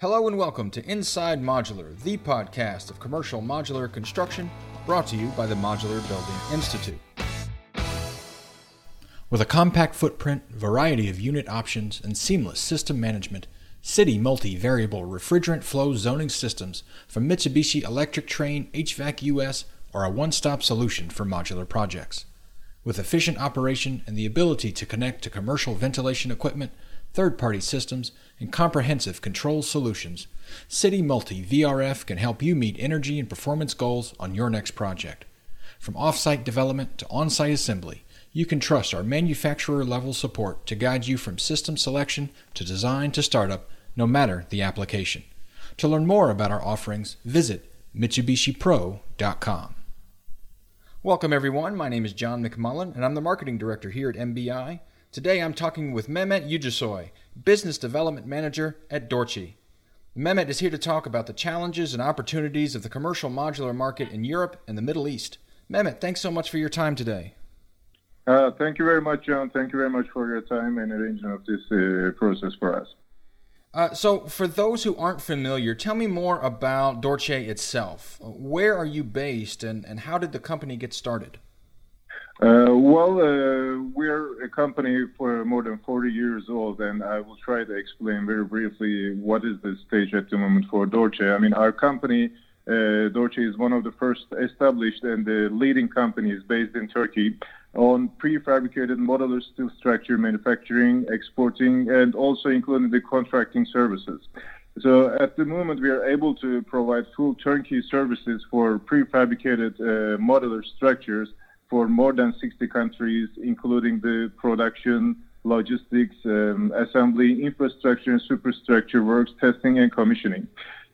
Hello and welcome to Inside Modular, the podcast of commercial modular construction brought to you by the Modular Building Institute. With a compact footprint, variety of unit options, and seamless system management, City multi-variable refrigerant flow zoning systems from Mitsubishi Electric Trane HVAC US are a one-stop solution for modular projects. With efficient operation and the ability to connect to commercial ventilation equipment, third party systems, and comprehensive control solutions, City Multi VRF can help you meet energy and performance goals on your next project. From off site development to on site assembly, you can trust our manufacturer level support to guide you from system selection to design to startup, no matter the application. To learn more about our offerings, visit MitsubishiPro.com. Welcome, everyone. My name is John McMullen, and I'm the marketing director here at MBI. Today I'm talking with Mehmet Yücesoy, Business Development Manager at Dorce. Mehmet is here to talk about the challenges and opportunities of the commercial modular market in Europe and the Middle East. Mehmet, thanks so much for your time today. Uh, thank you very much, John. Thank you very much for your time and arranging of this uh, process for us. Uh, so, for those who aren't familiar, tell me more about Dorce itself. Where are you based, and, and how did the company get started? Uh, well, uh, we're a company for more than 40 years old, and I will try to explain very briefly what is the stage at the moment for Dorce. I mean, our company, uh, Dorce, is one of the first established and the leading companies based in Turkey on prefabricated modular steel structure manufacturing, exporting, and also including the contracting services. So at the moment, we are able to provide full turnkey services for prefabricated uh, modular structures for more than 60 countries, including the production, logistics, um, assembly, infrastructure, and superstructure works, testing, and commissioning.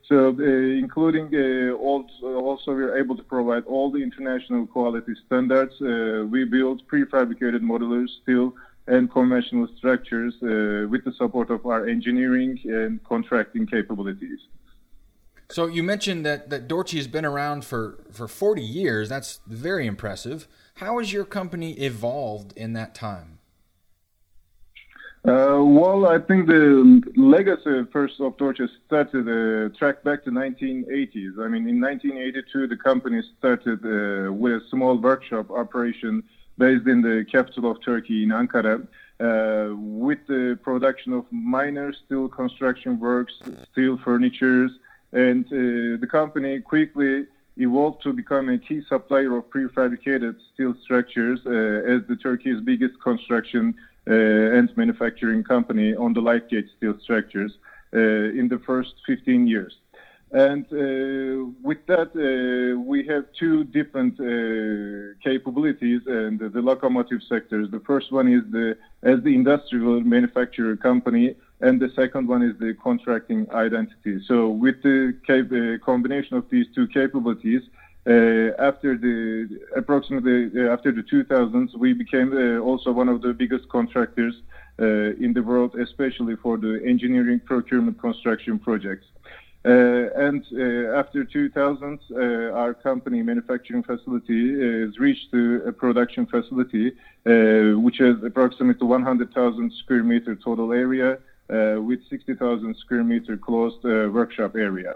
So, uh, including uh, also, also, we are able to provide all the international quality standards. Uh, we build prefabricated modular steel and conventional structures uh, with the support of our engineering and contracting capabilities. So you mentioned that, that Dorce has been around for, for 40 years. That's very impressive. How has your company evolved in that time? Uh, well, I think the legacy first of Dorce started uh, track back to 1980s. I mean, in 1982, the company started uh, with a small workshop operation based in the capital of Turkey, in Ankara, uh, with the production of minor steel construction works, steel furnitures, and uh, the company quickly evolved to become a key supplier of prefabricated steel structures uh, as the Turkey's biggest construction uh, and manufacturing company on the light gauge steel structures uh, in the first 15 years. And uh, with that, uh, we have two different uh, capabilities and the locomotive sectors. The first one is the as the industrial manufacturer company, and the second one is the contracting identity. So with the cap- uh, combination of these two capabilities, uh, after the approximately uh, after the 2000s, we became uh, also one of the biggest contractors uh, in the world, especially for the engineering, procurement, construction projects. Uh, and after 2000, our company manufacturing facility has reached a production facility, which has approximately 100,000 square meter total area. Uh, with 60,000 square meter closed uh, workshop area.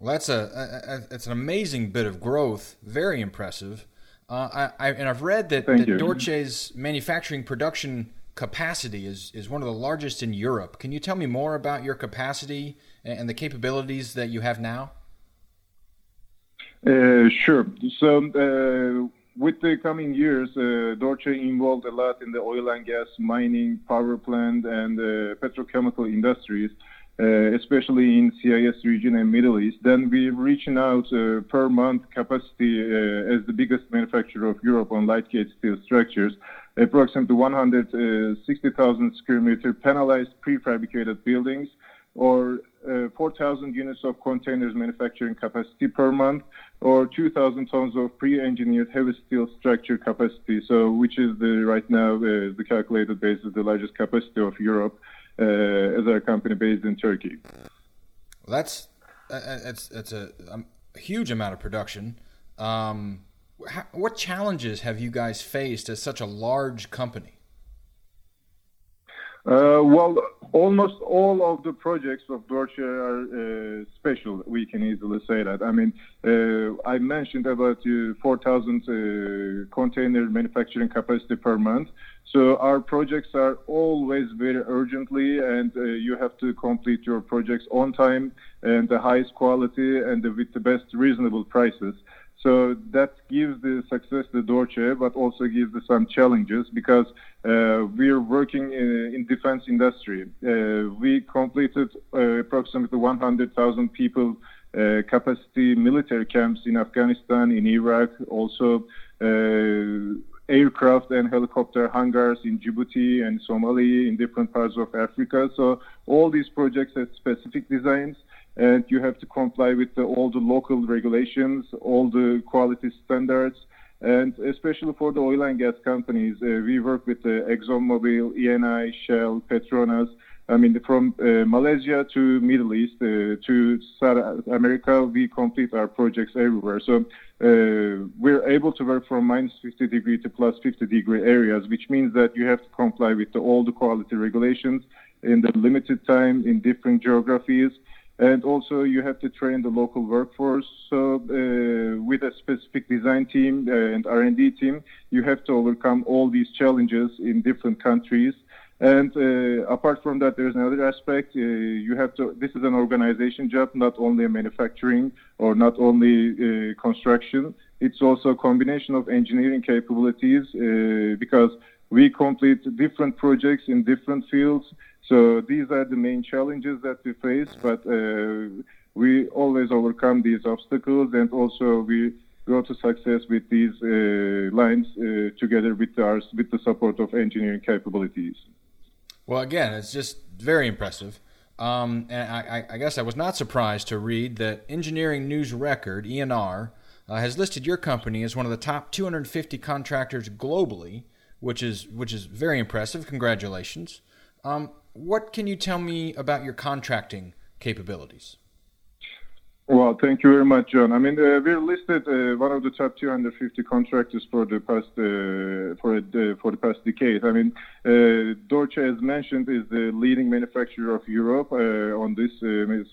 Well, that's a, it's an amazing bit of growth. Very impressive. Uh, I, I, and I've read that, that Dorce's manufacturing production capacity is, is one of the largest in Europe. Can you tell me more about your capacity and the capabilities that you have now? Uh, sure. So uh, with the coming years, uh, Dorce involved a lot in the oil and gas, mining, power plant, and uh, petrochemical industries, uh, especially in CIS region and Middle East. Then we're reaching out uh, per month capacity uh, as the biggest manufacturer of Europe on light gauge steel structures, approximately 160,000 square meter panelized prefabricated buildings, or uh, 4,000 units of containers manufacturing capacity per month, or 2,000 tons of pre-engineered heavy steel structure capacity. So, which is the right now uh, the calculated basis the largest capacity of Europe uh, as our company based in Turkey. Well, that's that's that's a, um, a huge amount of production. Um, what challenges have you guys faced as such a large company? Uh, well, almost all of the projects of Dorce are uh, special. We can easily say that. I mean, uh, I mentioned about uh, 4,000 uh, container manufacturing capacity per month. So our projects are always very urgently, and uh, you have to complete your projects on time and the highest quality and with the best reasonable prices. So that gives the success to Dorce, but also gives some challenges because uh, we are working in, in defense industry. Uh, we completed uh, approximately 100,000 people uh, capacity military camps in Afghanistan, in Iraq, also uh, aircraft and helicopter hangars in Djibouti and Somalia, in different parts of Africa. So all these projects have specific designs and you have to comply with the, all the local regulations, all the quality standards, and especially for the oil and gas companies, uh, we work with uh, ExxonMobil, Eni, Shell, Petronas. I mean, from uh, Malaysia to Middle East uh, to South America, we complete our projects everywhere. So uh, we're able to work from minus 50 degree to plus 50 degree areas, which means that you have to comply with the, all the quality regulations in the limited time in different geographies and also you have to train the local workforce. So uh, with a specific design team uh, and R&D team, you have to overcome all these challenges in different countries. And uh, apart from that, there's another aspect. Uh, you have to. This is an organization job, not only manufacturing or not only uh, construction. It's also a combination of engineering capabilities uh, because we complete different projects in different fields so these are the main challenges that we face, but uh, we always overcome these obstacles and also we go to success with these uh, lines uh, together with our with the support of engineering capabilities. Well, again, it's just very impressive. Um, and I, I, guess I was not surprised to read that Engineering News Record (ENR) uh, has listed your company as one of the top 250 contractors globally, which is which is very impressive. Congratulations. Um, what can you tell me about your contracting capabilities? Well, thank you very much, John. I mean, uh, we're listed uh, one of the top 250 contractors for the past uh, for uh, for the past decade. I mean, uh, Dorce, as mentioned, is the leading manufacturer of Europe uh, on this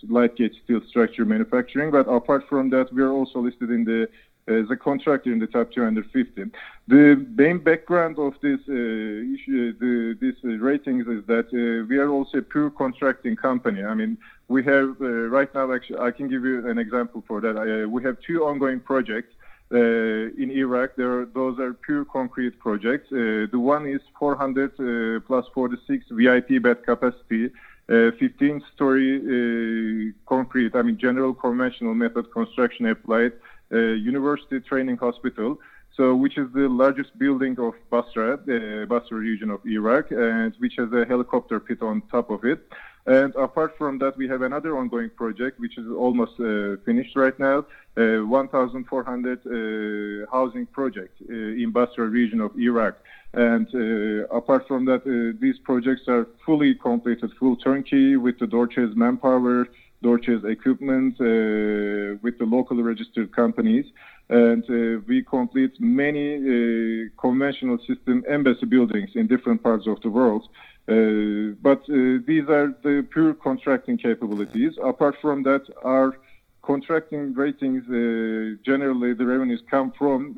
light gauge steel structure manufacturing. But apart from that, we are also listed in the as a contractor in the top 250. The main background of this uh, issue, the, this uh, ratings is that uh, we are also a pure contracting company. I mean, we have uh, right now, actually, I can give you an example for that. Uh, we have two ongoing projects. Uh, in Iraq, there are, those are pure concrete projects. the one is 400 plus 46 VIP bed capacity, 15 story concrete, I mean, general conventional method construction applied university training hospital. So, which is the largest building of Basra, the Basra region of Iraq, and which has a helicopter pit on top of it. And apart from that, we have another ongoing project, which is almost uh, finished right now, uh, 1,400 uh, housing project uh, in Basra region of Iraq. And uh, apart from that, uh, these projects are fully completed, full turnkey with the Dorce's manpower, Dorce's equipment uh, with the locally registered companies. And uh, we complete many uh, conventional system embassy buildings in different parts of the world. Uh, but uh, these are the pure contracting capabilities. Apart from that, our contracting ratings, uh, generally the revenues come from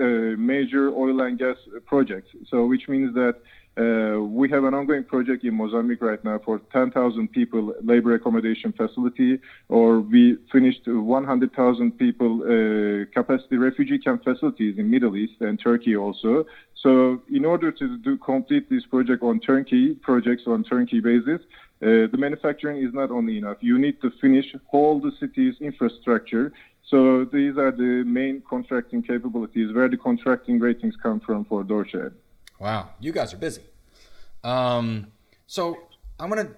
major oil and gas projects. So which means that uh, we have an ongoing project in Mozambique right now for 10,000 people labor accommodation facility, or we finished 100,000 people uh, capacity refugee camp facilities in Middle East and Turkey also. So in order to do complete this project on turnkey projects on turnkey basis, uh, the manufacturing is not only enough. You need to finish all the city's infrastructure. So these are the main contracting capabilities where the contracting ratings come from for Dorce. Wow, you guys are busy. Um, so I'm gonna.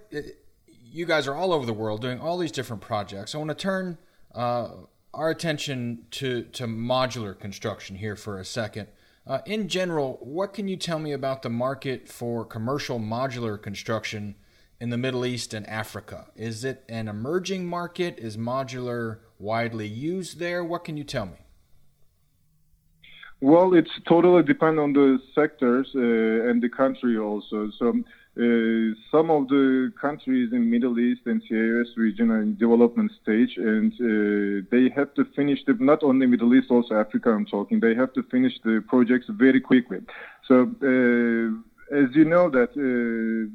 You guys are all over the world doing all these different projects. I want to turn uh, our attention to to modular construction here for a second. Uh, in general, what can you tell me about the market for commercial modular construction in the Middle East and Africa? Is it an emerging market? Is modular widely used there? What can you tell me? Well, it's totally depend on the sectors uh, and the country also. So uh, some of the countries in Middle East and CIS region are in development stage, and uh, they have to finish the not only Middle East, also Africa. I'm talking. They have to finish the projects very quickly. So, uh, as you know, that uh,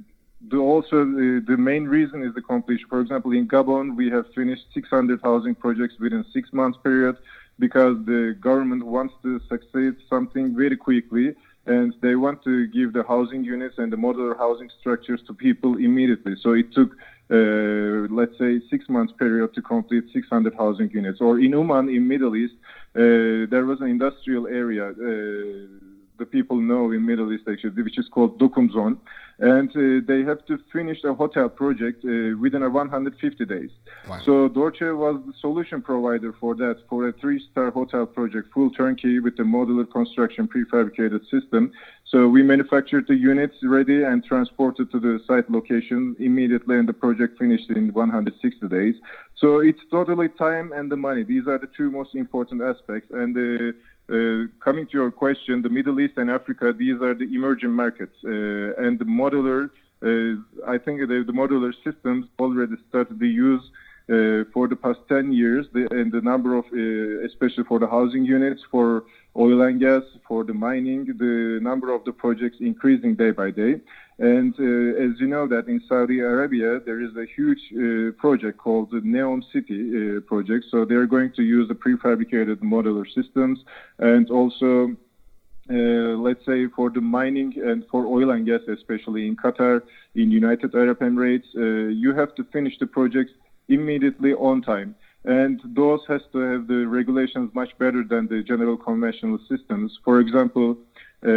the, also the, the, main reason is the completion. For example, in Gabon, we have finished 600 housing projects within six months period because the government wants to succeed something very quickly and they want to give the housing units and the modular housing structures to people immediately. So it took, uh, let's say, six months period to complete 600 housing units. Or in Oman, in Middle East, uh, there was an industrial area. Uh, the people know in Middle East actually, which is called Duqm Zone, and uh, they have to finish a hotel project uh, within a 150 days. Wow. So Dorce was the solution provider for that, for a three-star hotel project, full turnkey with the modular construction prefabricated system. So we manufactured the units ready and transported to the site location immediately, and the project finished in 160 days. So it's totally time and the money. These are the two most important aspects, and uh, coming to your question, the Middle East and Africa, these are the emerging markets. Uh, and the modular, uh, I think the, the, modular systems already started to use uh, for the past 10 years, the, and the number of, uh, especially for the housing units, for oil and gas, for the mining, the number of the projects increasing day by day. And uh, as you know that in Saudi Arabia, there is a huge uh, project called the Neom City uh, project. So they're going to use the prefabricated modular systems and also uh, let's say for the mining and for oil and gas, especially in Qatar, in United Arab Emirates, uh, you have to finish the projects immediately on time. And those has to have the regulations much better than the general conventional systems. For example, uh,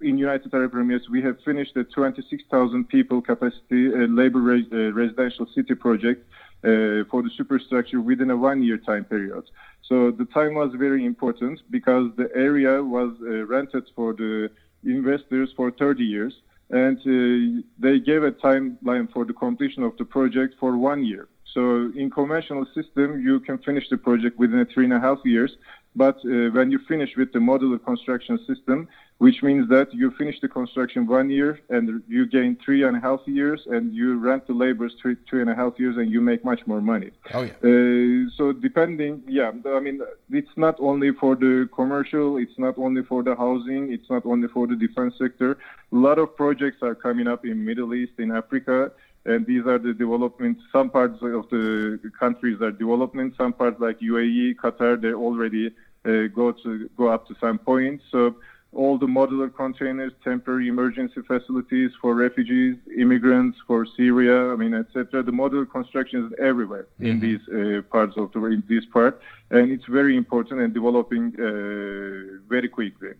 in United Arab Emirates, we have finished a 26,000 people capacity uh, labor re- uh, residential city project uh, for the superstructure within a one-year time period. So the time was very important because the area was uh, rented for the investors for 30 years, and uh, they gave a timeline for the completion of the project for one year. So in conventional system, you can finish the project within three and a half years. But uh, when you finish with the modular construction system, which means that you finish the construction one year and you gain three and a half years, and you rent the laborers three, two and a half years, and you make much more money. Oh yeah. Uh, so depending, yeah, I mean, it's not only for the commercial, it's not only for the housing, it's not only for the defense sector. A lot of projects are coming up in Middle East, in Africa and these are the development. Some parts of the countries are development. Some parts like UAE, Qatar, they already uh, go to go up to some point. So all the modular containers, temporary emergency facilities for refugees, immigrants, for Syria, I mean, etc. The modular construction is everywhere mm-hmm. in these uh, parts of the in this part, and it's very important and developing uh, very quickly.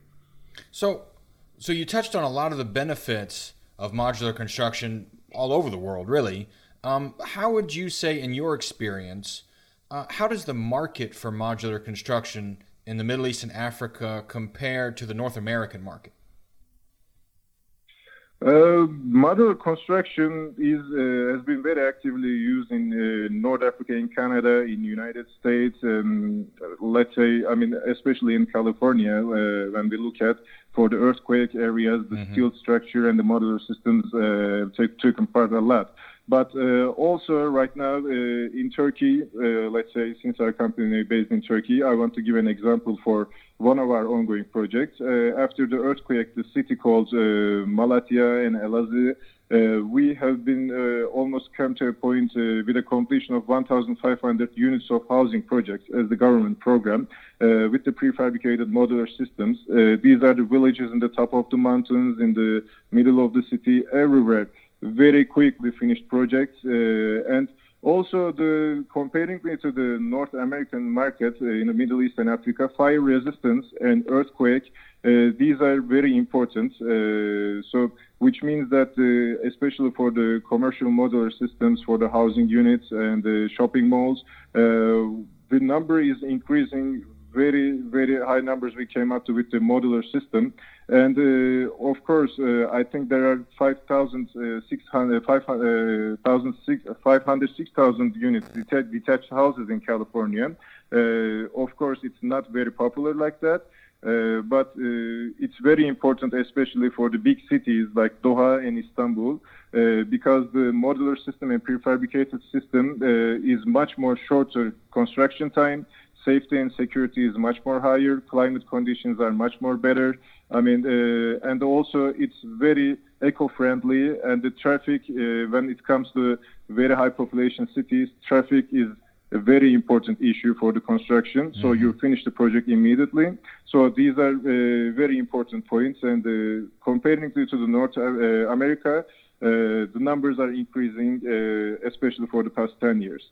So, so you touched on a lot of the benefits of modular construction all over the world, really. Um, how would you say, in your experience, uh, how does the market for modular construction in the Middle East and Africa compare to the North American market? Uh, modular construction is uh, has been very actively used in uh, North Africa, in Canada, in United States. Um, let's say, I mean, especially in California, uh, when we look at for the earthquake areas, the mm-hmm. steel structure and the modular systems uh, take taken part a lot. But uh, also right now uh, in Turkey, uh, let's say since our company is based in Turkey, I want to give an example for one of our ongoing projects. Uh, after the earthquake, the city called uh, Malatya and Elazığ, uh, we have been almost come to a point with a completion of 1,500 units of housing projects as the government program with the prefabricated modular systems. these are the villages in the top of the mountains, in the middle of the city, everywhere very quickly finished projects. Uh, and also, the comparing to the North American market uh, in the Middle East and Africa, fire resistance and earthquake, uh, these are very important. so, which means that especially for the commercial modular systems for the housing units and the shopping malls, the number is increasing very, very high numbers we came up to with the modular system. And uh, of course, uh, I think there are 5,600, 500, 500 6,000 units detached houses in California. Uh, of course, it's not very popular like that. Uh, but uh, it's very important, especially for the big cities like Doha and Istanbul, uh, because the modular system and prefabricated system is much more shorter construction time. Safety and security is much more higher. Climate conditions are much more better. I mean, and also it's very eco-friendly, and the traffic when it comes to very high population cities, traffic is a very important issue for the construction. So mm-hmm. you finish the project immediately. So these are uh, very important points. And uh, comparing to, to the North uh, America, uh, the numbers are increasing, uh, especially for the past 10 years.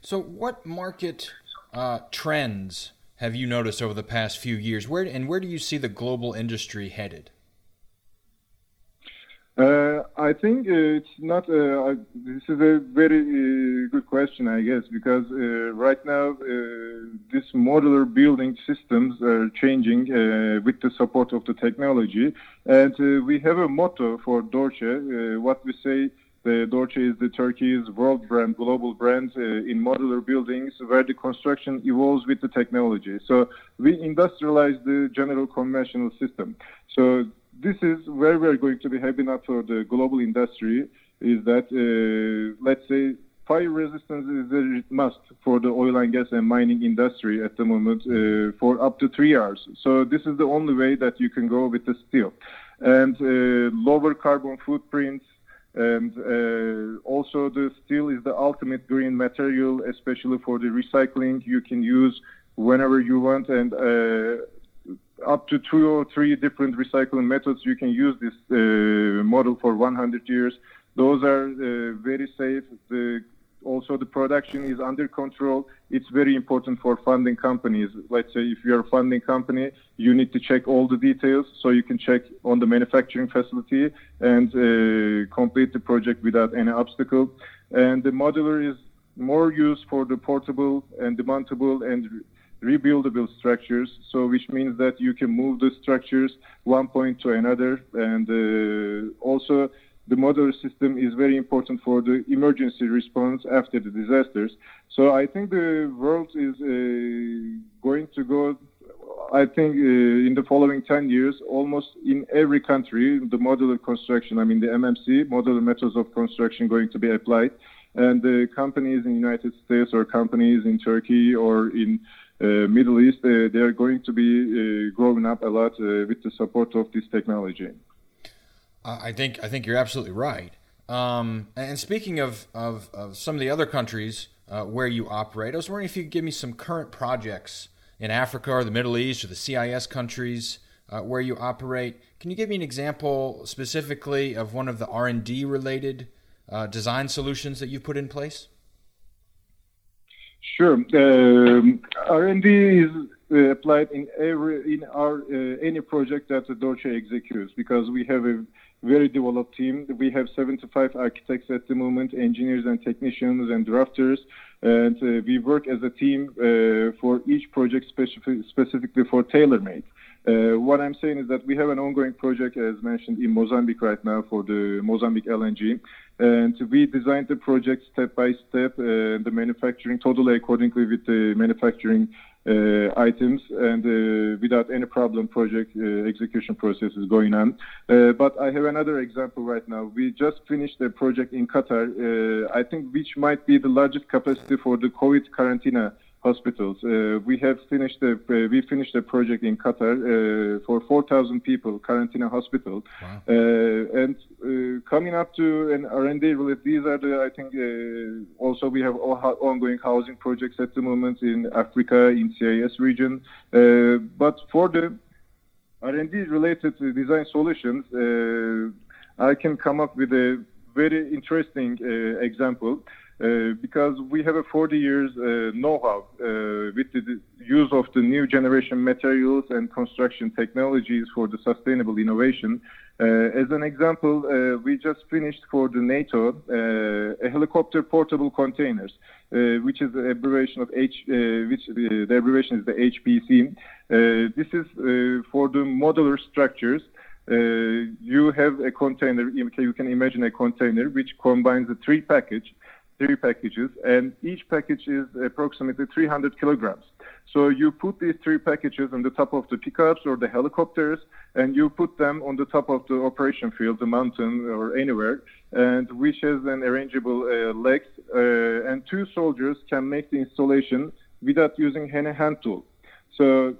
So what market uh, trends have you noticed over the past few years? Where and where do you see the global industry headed? Uh, I think it's not. Uh, this is a very uh, good question, I guess, because uh, right now uh, this modular building systems are changing with the support of the technology, and we have a motto for Dorce. what we say, the Dorce is the Turkey's world brand, global brand in modular buildings, where the construction evolves with the technology. So we industrialize the general conventional system. So this is where we're going to be helping out for the global industry is that, uh, let's say, fire resistance is a must for the oil and gas and mining industry at the moment uh, for up to three hours. So this is the only way that you can go with the steel. And uh, lower carbon footprints, and uh, also the steel is the ultimate green material, especially for the recycling. You can use whenever you want, and uh, up to two or three different recycling methods. You can use this uh, model for 100 years. Those are uh, very safe. The, also, the production is under control. It's very important for funding companies. Let's say if you're a funding company, you need to check all the details so you can check on the manufacturing facility and uh, complete the project without any obstacle. And the modular is more used for the portable and demountable and rebuildable structures, so which means that you can move the structures one point to another, and uh, also the modular system is very important for the emergency response after the disasters. So I think the world is uh, going to go. I think uh, in the following 10 years, almost in every country, the modular construction, I mean the MMC, modular methods of construction, going to be applied. And the companies in the United States or companies in Turkey or in uh, Middle East, uh, they are going to be uh, growing up a lot with the support of this technology. I think I think you're absolutely right. Um, and speaking of, of, of, some of the other countries uh, where you operate, I was wondering if you could give me some current projects in Africa or the Middle East or the CIS countries uh, where you operate. Can you give me an example specifically of one of the R and D related uh, design solutions that you've put in place? Sure. Um, R&D is uh, applied in every in our uh, any project that the Dorce executes because we have a very developed team. We have 75 architects at the moment, engineers and technicians and drafters, and uh, we work as a team uh, for each project specific, specifically for tailor-made. Uh, what I'm saying is that we have an ongoing project, as mentioned, in Mozambique right now for the Mozambique LNG. And we designed the project step by step, uh, the manufacturing totally accordingly with the manufacturing items and uh, without any problem project uh, execution process is going on. Uh, but I have another example right now. We just finished a project in Qatar, uh, I think which might be the largest capacity for the COVID quarantine hospitals. Uh, we have finished the uh, we finished a project in Qatar uh, for 4,000 people, quarantine hospital, wow. Uh, and uh, coming up to an R&D related. These are the I think uh, also we have ongoing housing projects at the moment in Africa, in CIS region, but for the R&D related design solutions, I can come up with a very interesting example. Uh, because we have a 40 years uh, know-how uh, with the use of the new generation materials and construction technologies for the sustainable innovation. Uh, as an example, uh, we just finished for the NATO a helicopter portable containers, which is the abbreviation of H, which the abbreviation is the HPC. this is for the modular structures. Uh, you have a container, you can imagine a container which combines the three package three packages, and each package is approximately 300 kilograms. So you put these three packages on the top of the pickups or the helicopters, and you put them on the top of the operation field, the mountain or anywhere, and which has an arrangeable uh, legs, uh, and two soldiers can make the installation without using any hand tool. So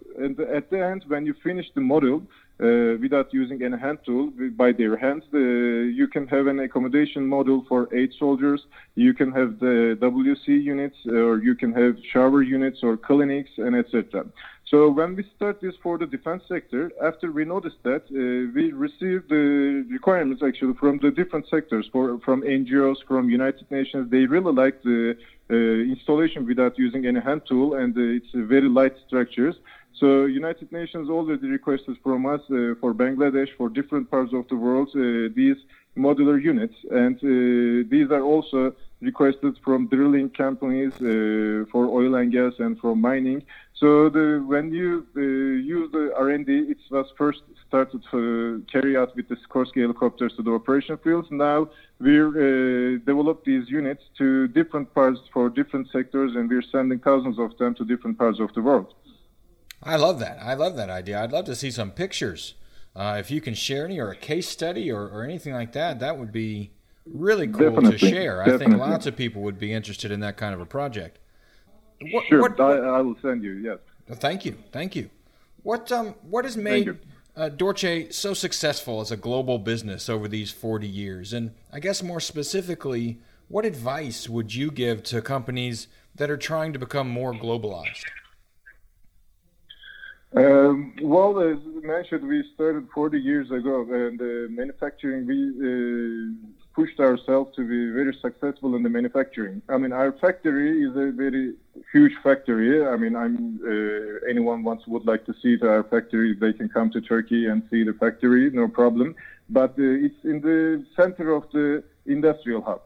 at the end, when you finish the model, uh, without using any hand tool by their hands. Uh, you can have an accommodation model for eight soldiers. You can have the WC units, or you can have shower units or clinics, and etc. So when we start this for the defense sector, after we noticed that, uh, we received the requirements actually from the different sectors, for, from NGOs, from United Nations. They really like the uh, installation without using any hand tool, and uh, it's very light structures. So United Nations already requested from us uh, for Bangladesh, for different parts of the world, uh, these modular units, and uh, these are also requested from drilling companies uh, for oil and gas and from mining. So the, when you uh, use the R&D, it was first started to carry out with the Sikorsky helicopters to the operation fields. Now we uh, develop these units to different parts for different sectors, and we're sending thousands of them to different parts of the world. I love that. I love that idea. I'd love to see some pictures. Uh, if you can share any or a case study or, or anything like that, that would be really cool definitely, to share. Definitely. I think lots of people would be interested in that kind of a project. What, sure, what, I, I, will send you. Yes. Thank you. Thank you. What um what has made uh, Dorce so successful as a global business over these 40 years? And I guess more specifically, what advice would you give to companies that are trying to become more globalized? Um, well, as mentioned, we started 40 years ago, and uh, manufacturing, we uh, pushed ourselves to be very successful in the manufacturing. I mean, our factory is a very huge factory. I mean, I'm uh, anyone wants would like to see our factory, they can come to Turkey and see the factory, no problem. But uh, it's in the center of the industrial hub.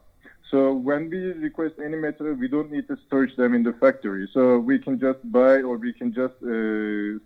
So when we request any material, we don't need to storage them in the factory. So we can just buy or we can just uh,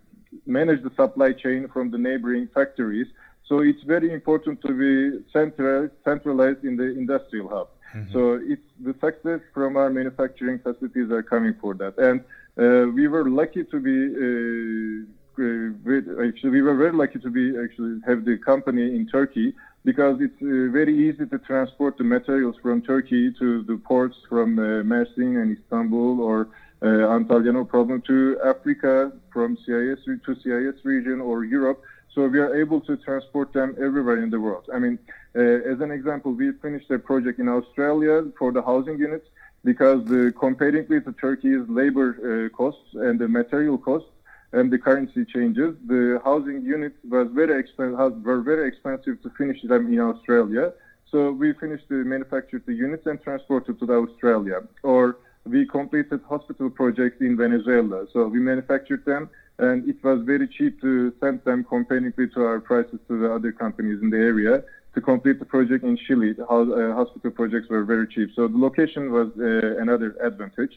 manage the supply chain from the neighboring factories. So it's very important to be central, centralized in the industrial hub. Mm-hmm. So it's the success from our manufacturing facilities are coming for that. And uh, we were lucky to be uh, uh actually we were very lucky to be actually have the company in Turkey because it's uh, very easy to transport the materials from Turkey to the ports from uh, Mersin and Istanbul or Antalya, no problem, to Africa from CIS to CIS region or Europe. So we are able to transport them everywhere in the world. I mean, uh, as an example, we finished a project in Australia for the housing units because the, comparing with Turkey's labor uh, costs and the material costs and the currency changes, the housing units was very expensive, were very expensive to finish them in Australia. So we finished the manufactured the units and transported to the Australia. Or we completed hospital projects in Venezuela. So we manufactured them, and it was very cheap to send them comparatively to our prices to the other companies in the area. To complete the project in Chile, the uh, hospital projects were very cheap. So the location was uh, another advantage.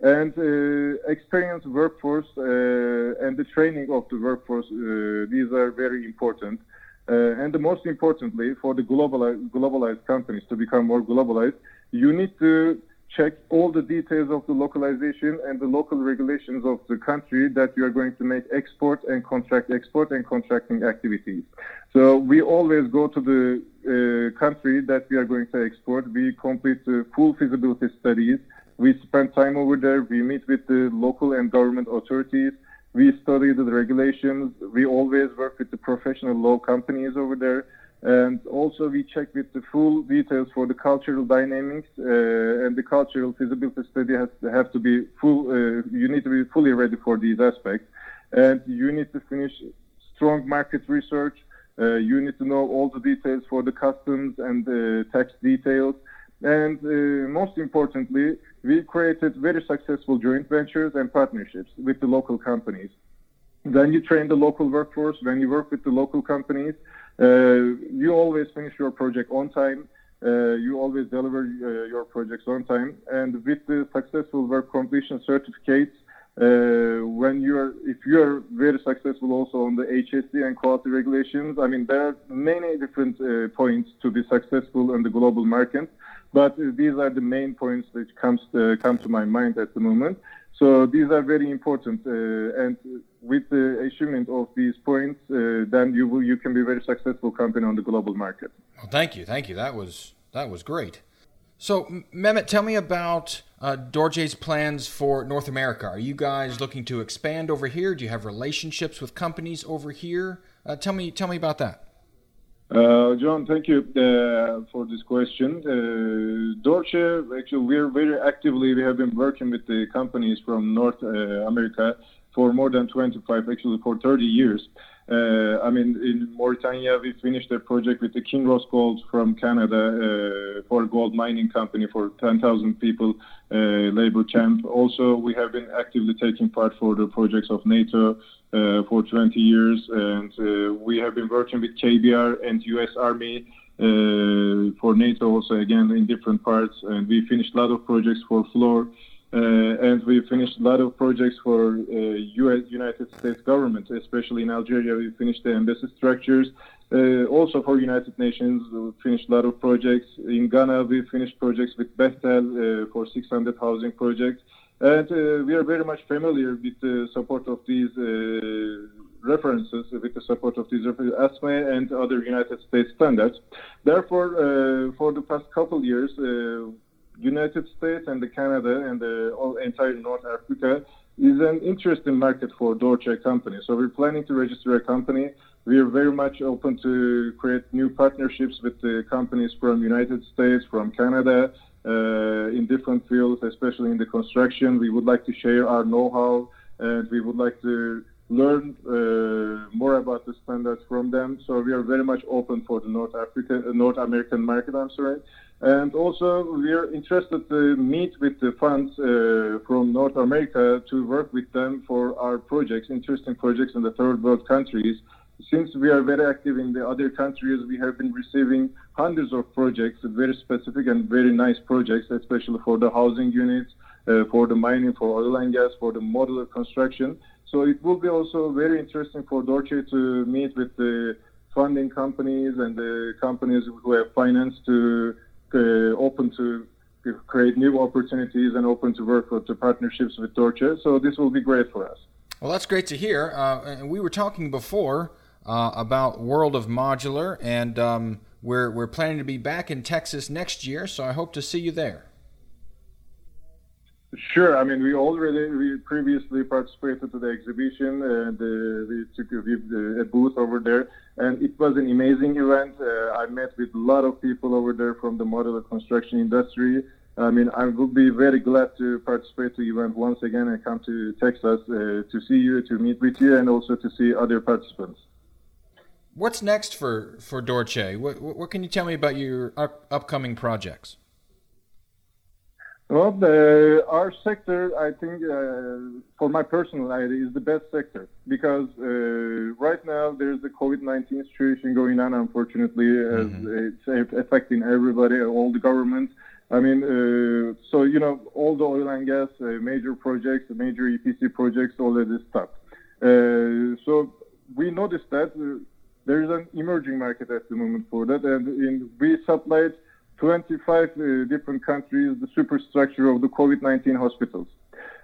And uh, experienced workforce uh, and the training of the workforce, uh, these are very important. Uh, and the most importantly, for the globalized, globalized companies to become more globalized, you need to check all the details of the localization and the local regulations of the country that you are going to make export and contract export and contracting activities. So we always go to the uh, country that we are going to export. We complete the full feasibility studies. We spend time over there. We meet with the local and government authorities. We study the regulations. We always work with the professional law companies over there. And also we check with the full details for the cultural dynamics uh, and the cultural feasibility study has to have to be full. Uh, you need to be fully ready for these aspects, and you need to finish strong market research. Uh, you need to know all the details for the customs and the tax details. And uh, most importantly, we created very successful joint ventures and partnerships with the local companies. Then you train the local workforce, when you work with the local companies, uh, you always finish your project on time. Uh, you always deliver uh, your projects on time. And with the successful work completion certificates, uh, when you're if you're very successful also on the HSE and quality regulations, I mean there are many different uh, points to be successful in the global market. But these are the main points that comes to, come to my mind at the moment. So these are very important, uh, and with the achievement of these points, uh, then you will you can be a very successful company on the global market. Well, thank you, thank you. That was that was great. So, Mehmet, tell me about uh, Dorce's plans for North America. Are you guys looking to expand over here? Do you have relationships with companies over here? Uh, tell me, tell me about that. Uh, John, thank you uh, for this question. Uh, actually, we're very actively, we have been working with the companies from North uh, America for more than 25, actually for 30 years. Uh, I mean, in Mauritania, we finished a project with the Kinross Gold from Canada uh, for a gold mining company for 10,000 people labor camp. Also, we have been actively taking part for the projects of NATO uh, for 20 years, and uh, we have been working with KBR and U.S. Army uh, for NATO also again in different parts, and we finished a lot of projects for Fluor. Uh, and we finished a lot of projects for uh, U.S. United States government, especially in Algeria. We finished the embassy structures. Uh, also for United Nations, we finished a lot of projects. In Ghana, we finished projects with Bechtel for 600 housing projects. And uh, we are very much familiar with the support of these uh, references, with the support of these ASME and other United States standards. Therefore, uh, for the past couple years, United States and the Canada and the all, entire North Africa is an interesting market for Dorce company. So we're planning to register a company. We are very much open to create new partnerships with the companies from United States, from Canada, uh, in different fields, especially in the construction. We would like to share our know-how, and we would like to learn uh, more about the standards from them. So we are very much open for the North Africa, North American market. I'm sorry, and also we are interested to meet with the funds uh, from North America to work with them for our projects, interesting projects in the third world countries since we are very active in the other countries, we have been receiving hundreds of projects, very specific and very nice projects, especially for the housing units, uh, for the mining, for oil and gas, for the modular construction. So it will be also very interesting for Dorce to meet with the funding companies and the companies who have finance to open to create new opportunities and open to work with the partnerships with Dorce. So this will be great for us. Well, that's great to hear. Uh, we were talking before uh, about World of Modular, and um, we're we're planning to be back in Texas next year. So I hope to see you there. Sure. I mean, we already we previously participated to the exhibition, and uh, we took a, a, booth over there, and it was an amazing event. Uh, I met with a lot of people over there from the modular construction industry. I mean, I would be very glad to participate to the event once again and come to Texas uh, to see you, to meet with you, and also to see other participants. What's next for for Dorce? What what can you tell me about your up, upcoming projects? Well, the, our sector, I think, uh, for my personal idea, is the best sector because uh, right now there's the COVID-19 situation going on. Unfortunately, mm-hmm. it's affecting everybody, all the governments. I mean, uh, so you know, all the oil and gas uh, major projects, major EPC projects already stopped. Uh, so we noticed that uh, there is an emerging market at the moment for that, and in, we supplied 25 uh, different countries the superstructure of the COVID-19 hospitals.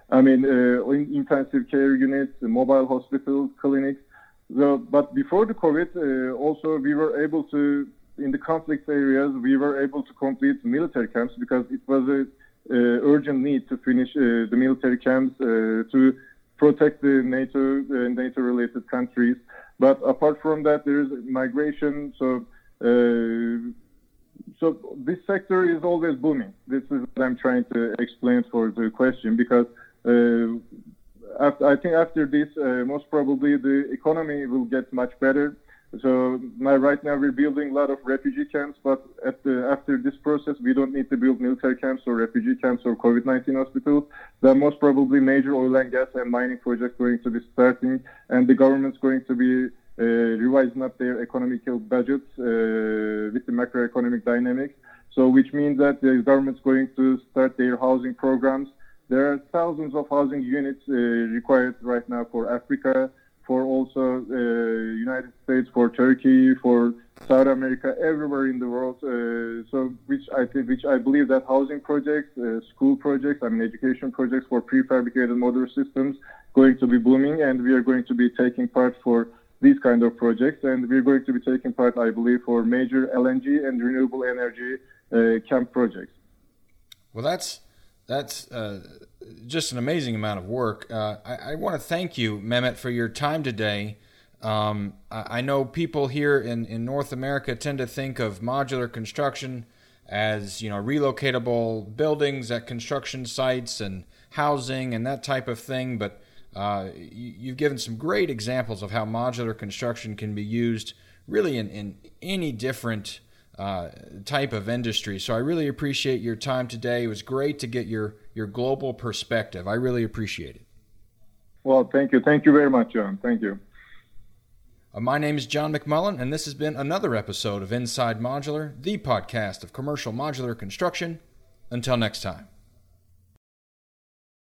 I mean, uh, intensive care units, mobile hospitals, clinics. So, but before the COVID, uh, also we were able to, in the conflict areas, we were able to complete military camps because it was a uh, urgent need to finish uh, the military camps uh, to protect the NATO NATO-related countries. But apart from that, there is migration. So, uh, so this sector is always booming. This is what I'm trying to explain for the question because uh, after, I think after this, uh, most probably the economy will get much better. So right now we're building a lot of refugee camps, but the, after this process, we don't need to build military camps or refugee camps or COVID-19 hospitals. There are most probably major oil and gas and mining projects going to be starting, and the government's going to be revising up their economical budgets uh, with the macroeconomic dynamics. So, which means that the government's going to start their housing programs. There are thousands of housing units uh, required right now for Africa for also uh, United States, for Turkey, for South America, everywhere in the world. Uh, so, which I think, which I believe that housing projects, uh, school projects, I mean, education projects for prefabricated modular systems, going to be booming, and we are going to be taking part for these kind of projects, and we're going to be taking part, I believe, for major LNG and renewable energy uh, camp projects. Well, that's that's uh, just an amazing amount of work. Uh, I, I want to thank you, Mehmet, for your time today. Um, I, I, know people here in, in North America tend to think of modular construction as you know relocatable buildings at construction sites and housing and that type of thing, but uh, you, have given some great examples of how modular construction can be used really in, in any different uh, type of industry. So I really appreciate your time today. It was great to get your, your global perspective. I really appreciate it. Well, thank you. Thank you very much, John. Thank you. Uh, my name is John McMullen, and this has been another episode of Inside Modular, the podcast of commercial modular construction. Until next time.